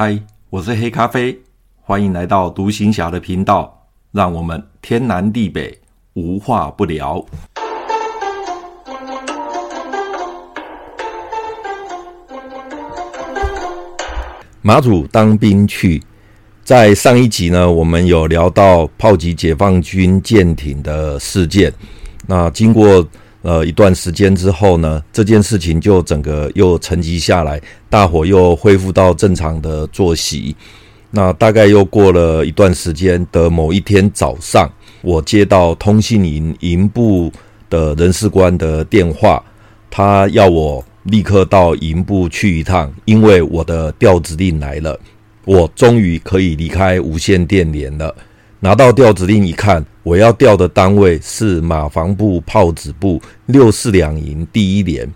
嗨，我是黑咖啡，欢迎来到独行侠的频道，让我们天南地北无话不聊。马祖当兵去，在上一集呢，我们有聊到炮击解放军舰艇的事件，那经过。呃，一段时间之后呢，这件事情就整个又沉寂下来，大伙又恢复到正常的作息。那大概又过了一段时间的某一天早上，我接到通信营营部的人事官的电话，他要我立刻到营部去一趟，因为我的调职令来了，我终于可以离开无线电连了。拿到调职令一看，我要调的单位是马房部炮子部六四两营第一连。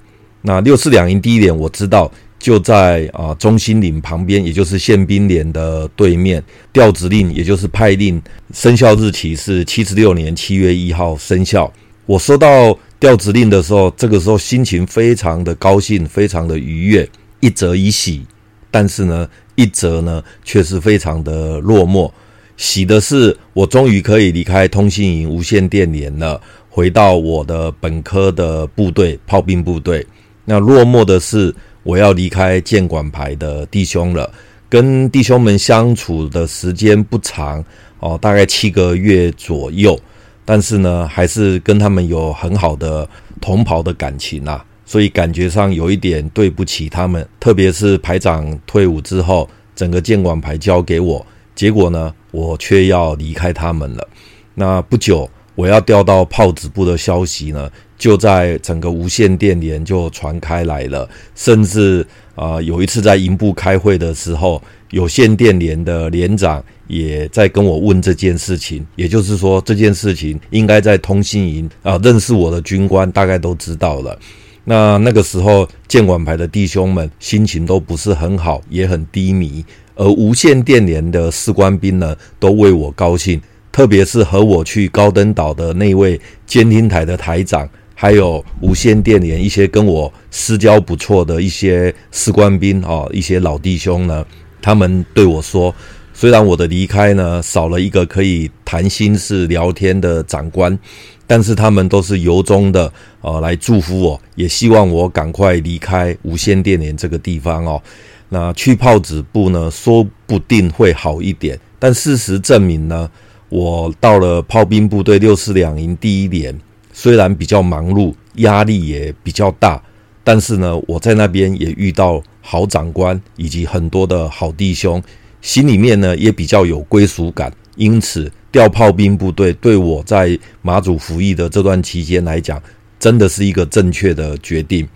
那六四两营第一连我知道就在啊中心岭旁边，也就是宪兵连的对面。调职令也就是派令生效日期是七十六年七月一号生效。我收到调职令的时候，这个时候心情非常的高兴，非常的愉悦，一则以喜，但是呢，一则呢却是非常的落寞。喜的是，我终于可以离开通信营无线电连了，回到我的本科的部队炮兵部队。那落寞的是，我要离开舰管排的弟兄了。跟弟兄们相处的时间不长哦，大概七个月左右，但是呢，还是跟他们有很好的同袍的感情啊，所以感觉上有一点对不起他们。特别是排长退伍之后，整个舰管排交给我。结果呢，我却要离开他们了。那不久，我要调到炮子部的消息呢，就在整个无线电连就传开来了。甚至啊、有一次在营部开会的时候，有线电连的连长也在跟我问这件事情。也就是说，这件事情应该在通信营啊、呃，认识我的军官大概都知道了。那那个时候，建管排的弟兄们心情都不是很好，也很低迷。而无线电连的士官兵呢，都为我高兴，特别是和我去高登岛的那位监听台的台长，还有无线电连一些跟我私交不错的一些士官兵啊，一些老弟兄呢，他们对我说，虽然我的离开呢，少了一个可以谈心事聊天的长官，但是他们都是由衷的啊来祝福我，也希望我赶快离开无线电连这个地方哦。那去炮子部呢，说不定会好一点。但事实证明呢，我到了炮兵部队六四两营第一连，虽然比较忙碌，压力也比较大，但是呢，我在那边也遇到好长官以及很多的好弟兄，心里面呢也比较有归属感。因此，调炮兵部队对我在马祖服役的这段期间来讲，真的是一个正确的决定。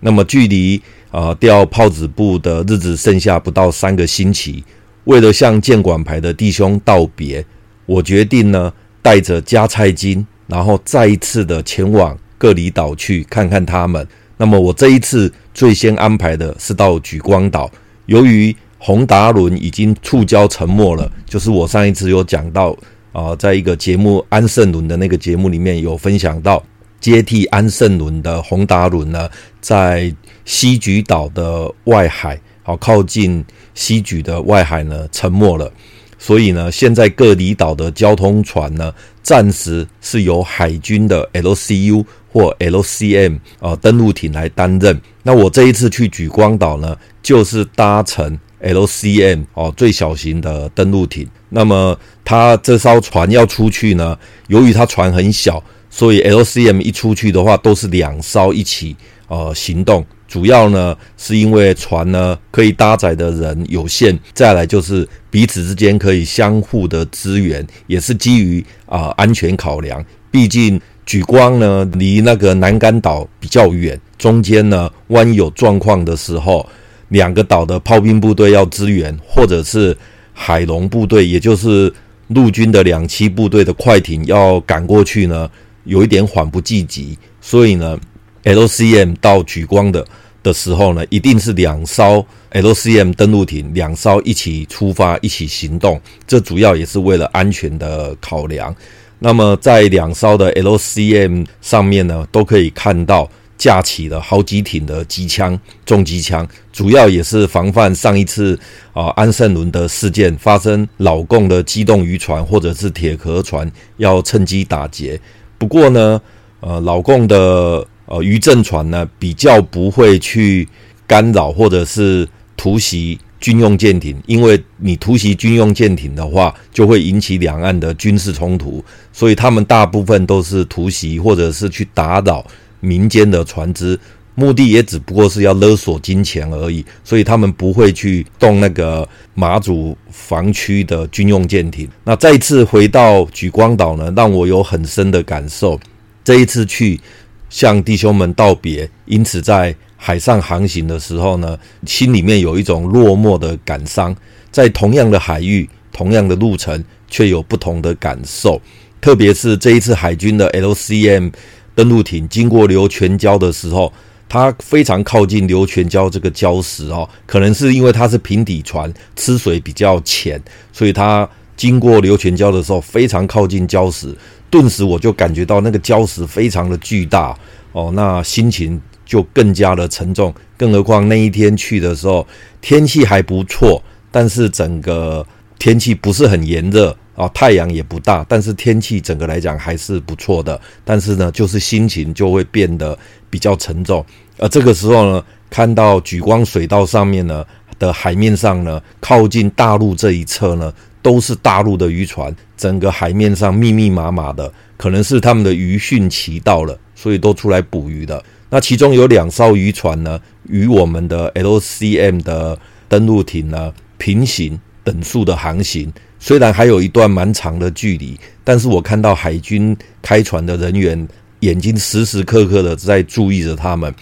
那么，距离啊调炮子部的日子剩下不到三个星期，为了向建管排的弟兄道别，我决定呢带着加菜金，然后再一次的前往各里岛去看看他们。那么，我这一次最先安排的是到莒光岛，由于宏达轮已经触礁沉没了，就是我上一次有讲到啊，在一个节目安盛轮的那个节目里面有分享到。接替安盛轮的宏达轮呢，在西莒岛的外海，好靠近西莒的外海呢，沉没了。所以呢，现在各离岛的交通船呢，暂时是由海军的 LCU 或 LCM 啊登陆艇来担任。那我这一次去莒光岛呢，就是搭乘 LCM 哦最小型的登陆艇。那么它这艘船要出去呢，由于它船很小。所以 LCM 一出去的话，都是两艘一起呃行动。主要呢是因为船呢可以搭载的人有限，再来就是彼此之间可以相互的支援，也是基于啊、安全考量。毕竟莒光呢离那个南竿岛比较远，中间呢万一有状况的时候，两个岛的炮兵部队要支援，或者是海龙部队，也就是陆军的两栖部队的快艇要赶过去呢。有一点缓不济急，所以呢，LCM 到莒光的的时候呢，一定是两艘 LCM 登陆艇，两艘一起出发，一起行动。这主要也是为了安全的考量。那么在两艘的 LCM 上面呢，都可以看到架起了好几挺的机枪、重机枪，主要也是防范上一次啊安盛伦的事件发生，老共的机动渔船或者是铁壳船要趁机打劫。不过呢，呃，老共的呃渔政船呢比较不会去干扰或者是突袭。军用舰艇，因为你突袭军用舰艇的话，就会引起两岸的军事冲突，所以他们大部分都是突袭或者是去打扰民间的船只，目的也只不过是要勒索金钱而已，所以他们不会去动那个马祖防区的军用舰艇。那再一次回到莒光岛呢，让我有很深的感受。这一次去向弟兄们道别，因此在。海上航行的时候呢，心里面有一种落寞的感伤。在同样的海域、同样的路程，却有不同的感受。特别是这一次海军的 LCM 登陆艇经过流泉礁的时候，它非常靠近流泉礁这个礁石哦，可能是因为它是平底船，吃水比较浅，所以它经过流泉礁的时候非常靠近礁石。顿时我就感觉到那个礁石非常的巨大哦，那心情。就更加的沉重，更何况那一天去的时候天气还不错，但是整个天气不是很炎热啊，太阳也不大，但是天气整个来讲还是不错的。但是呢，就是心情就会变得比较沉重。而这个时候呢，看到莒光水道上面呢的海面上呢，靠近大陆这一侧呢，都是大陆的渔船，整个海面上密密麻麻的，可能是他们的渔汛期到了，所以都出来捕鱼的。那其中有两艘渔船呢，与我们的 LCM 的登陆艇呢平行等速的航行。虽然还有一段蛮长的距离，但是我看到海军开船的人员眼睛时时刻刻的在注意着他们，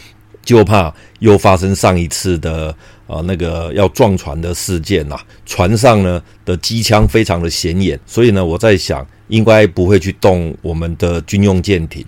就怕又发生上一次的呃那个要撞船的事件呐。船上呢的机枪非常的显眼，所以呢我在想，应该不会去动我们的军用舰艇。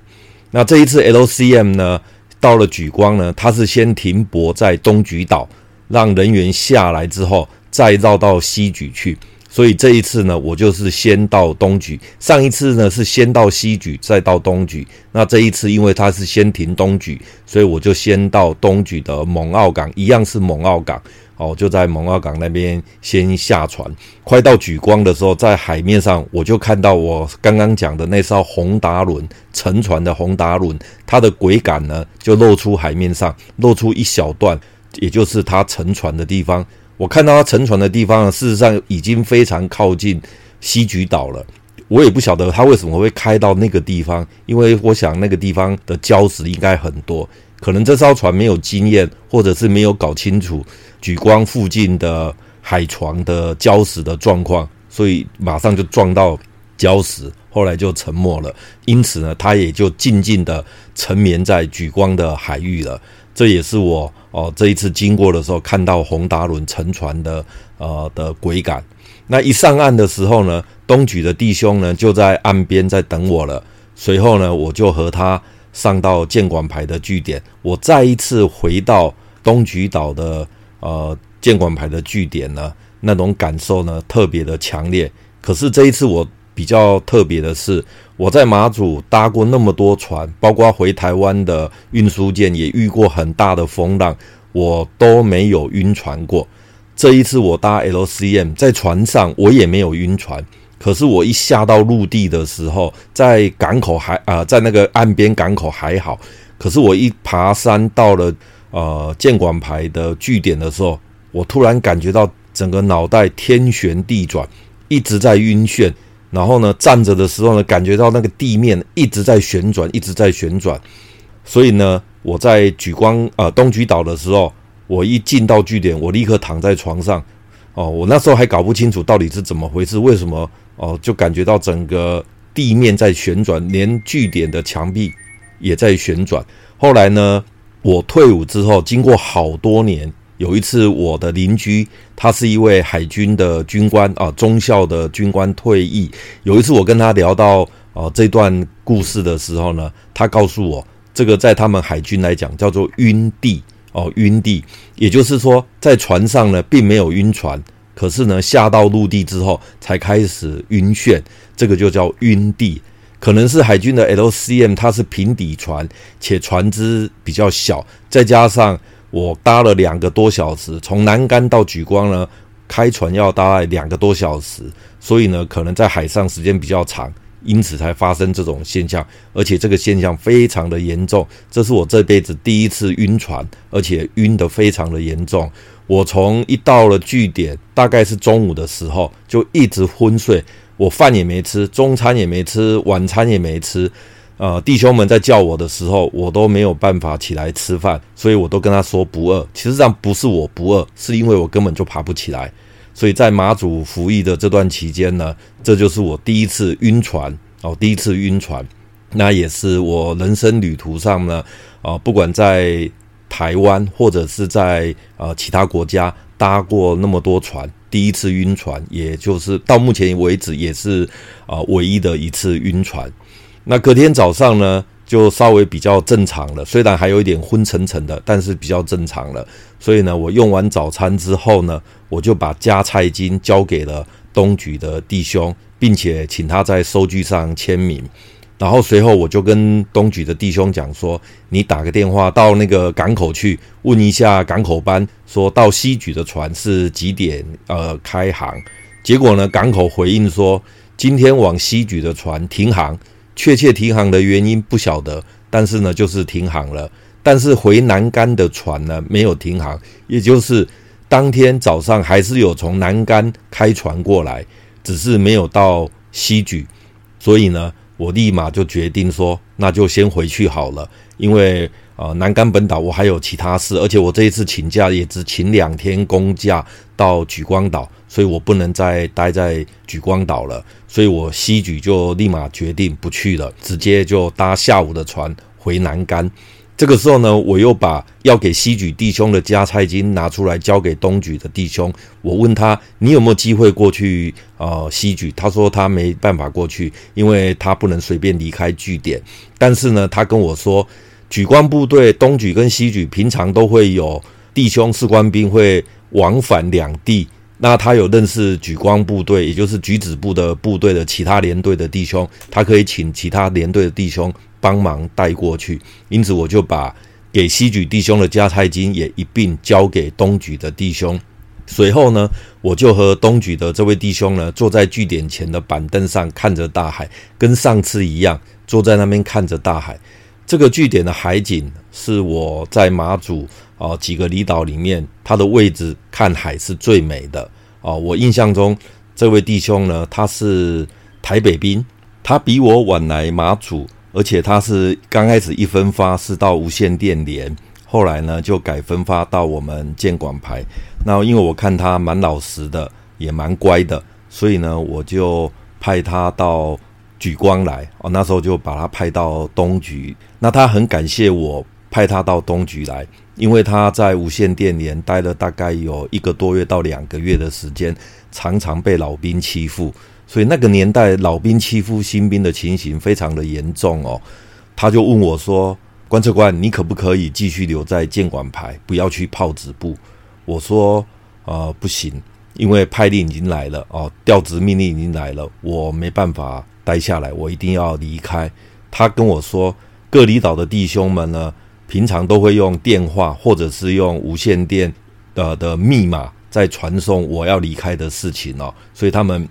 那这一次 LCM 呢？到了莒光呢，它是先停泊在东莒岛，让人员下来之后再绕到西莒去。所以这一次呢，我就是先到东莒。上一次呢是先到西莒，再到东莒。那这一次因为它是先停东莒，所以我就先到东莒的蒙澳港，一样是蒙澳港。哦，就在蒙澳港那边先下船。快到莒光的时候，在海面上我就看到我刚刚讲的那艘宏达轮沉船的宏达轮，它的桅杆呢就露出海面上，露出一小段，也就是它沉船的地方。我看到它沉船的地方，事实上已经非常靠近西莒岛了。我也不晓得它为什么会开到那个地方，因为我想那个地方的礁石应该很多，可能这艘船没有经验，或者是没有搞清楚。莒光附近的海床的礁石的状况，所以马上就撞到礁石，后来就沉没了。因此呢，它也就静静的沉眠在莒光的海域了。这也是我哦这一次经过的时候看到宏达轮沉船的呃的鬼感。那一上岸的时候呢，东莒的弟兄呢就在岸边在等我了。随后呢，我就和他上到建管排的据点。我再一次回到东莒岛的。呃，建管排的据点呢，那种感受呢特别的强烈。可是这一次我比较特别的是，我在马祖搭过那么多船，包括回台湾的运输舰，也遇过很大的风浪，我都没有晕船过。这一次我搭 LCM 在船上，我也没有晕船。可是我一下到陆地的时候，在港口还啊、在那个岸边港口还好，可是我一爬山到了。呃，建管牌的据点的时候，我突然感觉到整个脑袋天旋地转，一直在晕眩。然后呢，站着的时候呢，感觉到那个地面一直在旋转，一直在旋转。所以呢，我在莒光呃东莒岛的时候，我一进到据点，我立刻躺在床上。哦，我那时候还搞不清楚到底是怎么回事，为什么哦，就感觉到整个地面在旋转，连据点的墙壁也在旋转。后来呢，我退伍之后，经过好多年，有一次我的邻居，他是一位海军的军官啊，中校的军官退役。有一次我跟他聊到啊这段故事的时候呢，他告诉我，这个在他们海军来讲叫做晕地哦，晕地，也就是说在船上呢并没有晕船，可是呢下到陆地之后才开始晕眩，这个就叫晕地。可能是海军的 LCM 它是平底船，且船只比较小，再加上我搭了两个多小时，从南竿到莒光呢，开船要大概两个多小时，所以呢，可能在海上时间比较长。因此才发生这种现象，而且这个现象非常的严重。这是我这辈子第一次晕船，而且晕得非常的严重。我从一到了据点，大概是中午的时候，就一直昏睡。我饭也没吃，中餐也没吃，晚餐也没吃。呃，弟兄们在叫我的时候，我都没有办法起来吃饭，所以我都跟他说不饿。其实上不是我不饿，是因为我根本就爬不起来。所以在马祖服役的这段期间呢，这就是我第一次晕船哦，第一次晕船，那也是我人生旅途上呢，啊，不管在台湾或者是在呃其他国家搭过那么多船，第一次晕船，也就是到目前为止也是啊唯一的一次晕船。那隔天早上呢，就稍微比较正常了，虽然还有一点昏沉沉的，但是比较正常了。所以呢，我用完早餐之后呢，我就把加菜金交给了东莒的弟兄，并且请他在收据上签名。然后随后我就跟东莒的弟兄讲说：“你打个电话到那个港口去，问一下港口班，说到西莒的船是几点呃开航。”结果呢，港口回应说：“今天往西莒的船停航。”确切停航的原因不晓得，但是呢，就是停航了。但是回南竿的船呢，没有停航，也就是当天早上还是有从南竿开船过来，只是没有到西莒。所以呢，我立马就决定说，那就先回去好了，因为。啊，南竿本岛我还有其他事，而且我这一次请假也只请两天公假到莒光岛，所以我不能再待在莒光岛了，所以我西莒就立马决定不去了，直接就搭下午的船回南竿。这个时候呢，我又把要给西莒弟兄的加菜金拿出来交给东莒的弟兄，我问他，你有没有机会过去、呃？西莒，他说他没办法过去，因为他不能随便离开据点，但是呢，他跟我说。莒光部队东莒跟西莒平常都会有弟兄士官兵会往返两地，那他有认识莒光部队，也就是莒子部的部队的其他连队的弟兄，他可以请其他连队的弟兄帮忙带过去，因此我就把给西莒弟兄的加菜金也一并交给东莒的弟兄。随后呢，我就和东莒的这位弟兄呢，坐在据点前的板凳上看着大海，跟上次一样，坐在那边看着大海。这个据点的海景是我在马祖哦几个离岛里面，它的位置看海是最美的哦。我印象中，这位弟兄呢，他是台北兵，他比我晚来马祖，而且他是刚开始一分发是到无线电连，后来呢就改分发到我们建管排。那因为我看他蛮老实的，也蛮乖的，所以呢我就派他到。莒光来哦，那时候就把他派到东局。那他很感谢我派他到东局来，因为他在无线电连待了大概有一个多月到两个月的时间，常常被老兵欺负，所以那个年代老兵欺负新兵的情形非常的严重哦。他就问我说：“观测官，你可不可以继续留在建管排，不要去炮子部？”我说：“呃，不行，因为派令已经来了哦，调职命令已经来了，我没办法。”待下来，我一定要离开。他跟我说，各离岛的弟兄们呢，平常都会用电话或者是用无线电的的密码在传送我要离开的事情哦，所以他们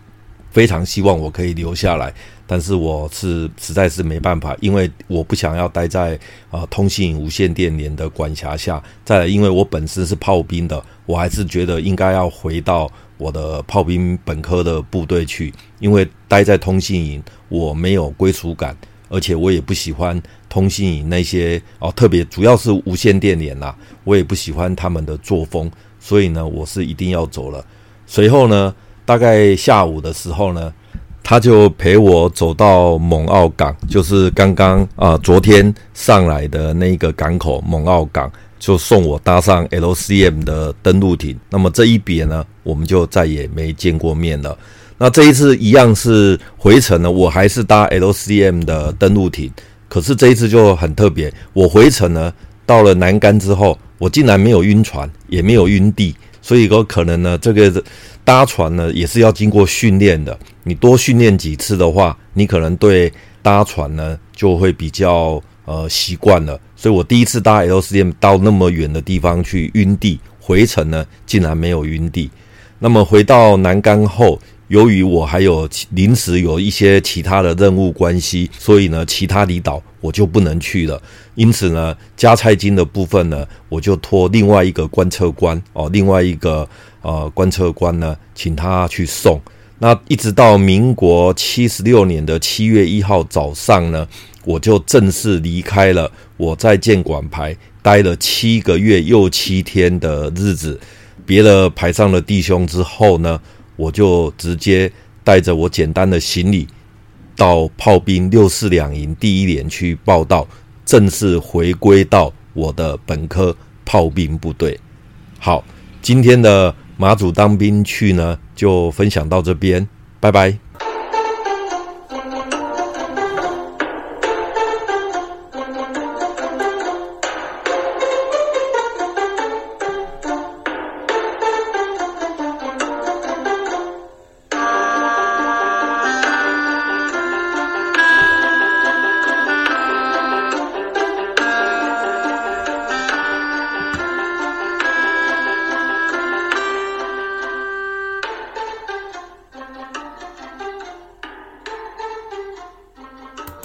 非常希望我可以留下来。但是我是实在是没办法，因为我不想要待在啊、通信无线电连的管辖下。再来，因为我本身是炮兵的，我还是觉得应该要回到。我的炮兵本科的部队去，因为待在通信营，我没有归属感，而且我也不喜欢通信营那些哦，特别主要是无线电连啦，我也不喜欢他们的作风，所以呢，我是一定要走了。随后呢，大概下午的时候呢，他就陪我走到蒙澳港，就是刚刚啊昨天上来的那个港口蒙澳港。就送我搭上 LCM 的登陆艇，那么这一别呢，我们就再也没见过面了。那这一次一样是回程呢，我还是搭 LCM 的登陆艇，可是这一次就很特别，我回程呢，到了南竿之后，我竟然没有晕船，也没有晕地，所以说可能呢，这个搭船呢也是要经过训练的。你多训练几次的话，你可能对搭船呢就会比较呃习惯了。所以我第一次搭 LCM 到那么远的地。方去晕地，回程呢竟然没有晕地。那么回到南竿后。由于我还有临时有一些其他的任务关系，所以呢，其他离岛我就不能去了。因此呢，加菜金的部分呢，我就托另外一个观测官哦，另外一个呃观测官呢，请他去送。那一直到民国七十六年的七月一号早上呢，我就正式离开了我在建管排待了七个月又七天的日子。别了排上的弟兄之后呢，我就直接带着我简单的行李，到炮兵六四两营第一连去报道，正式回归到我的本科炮兵部队。好，今天的马祖当兵去呢，就分享到这边，拜拜。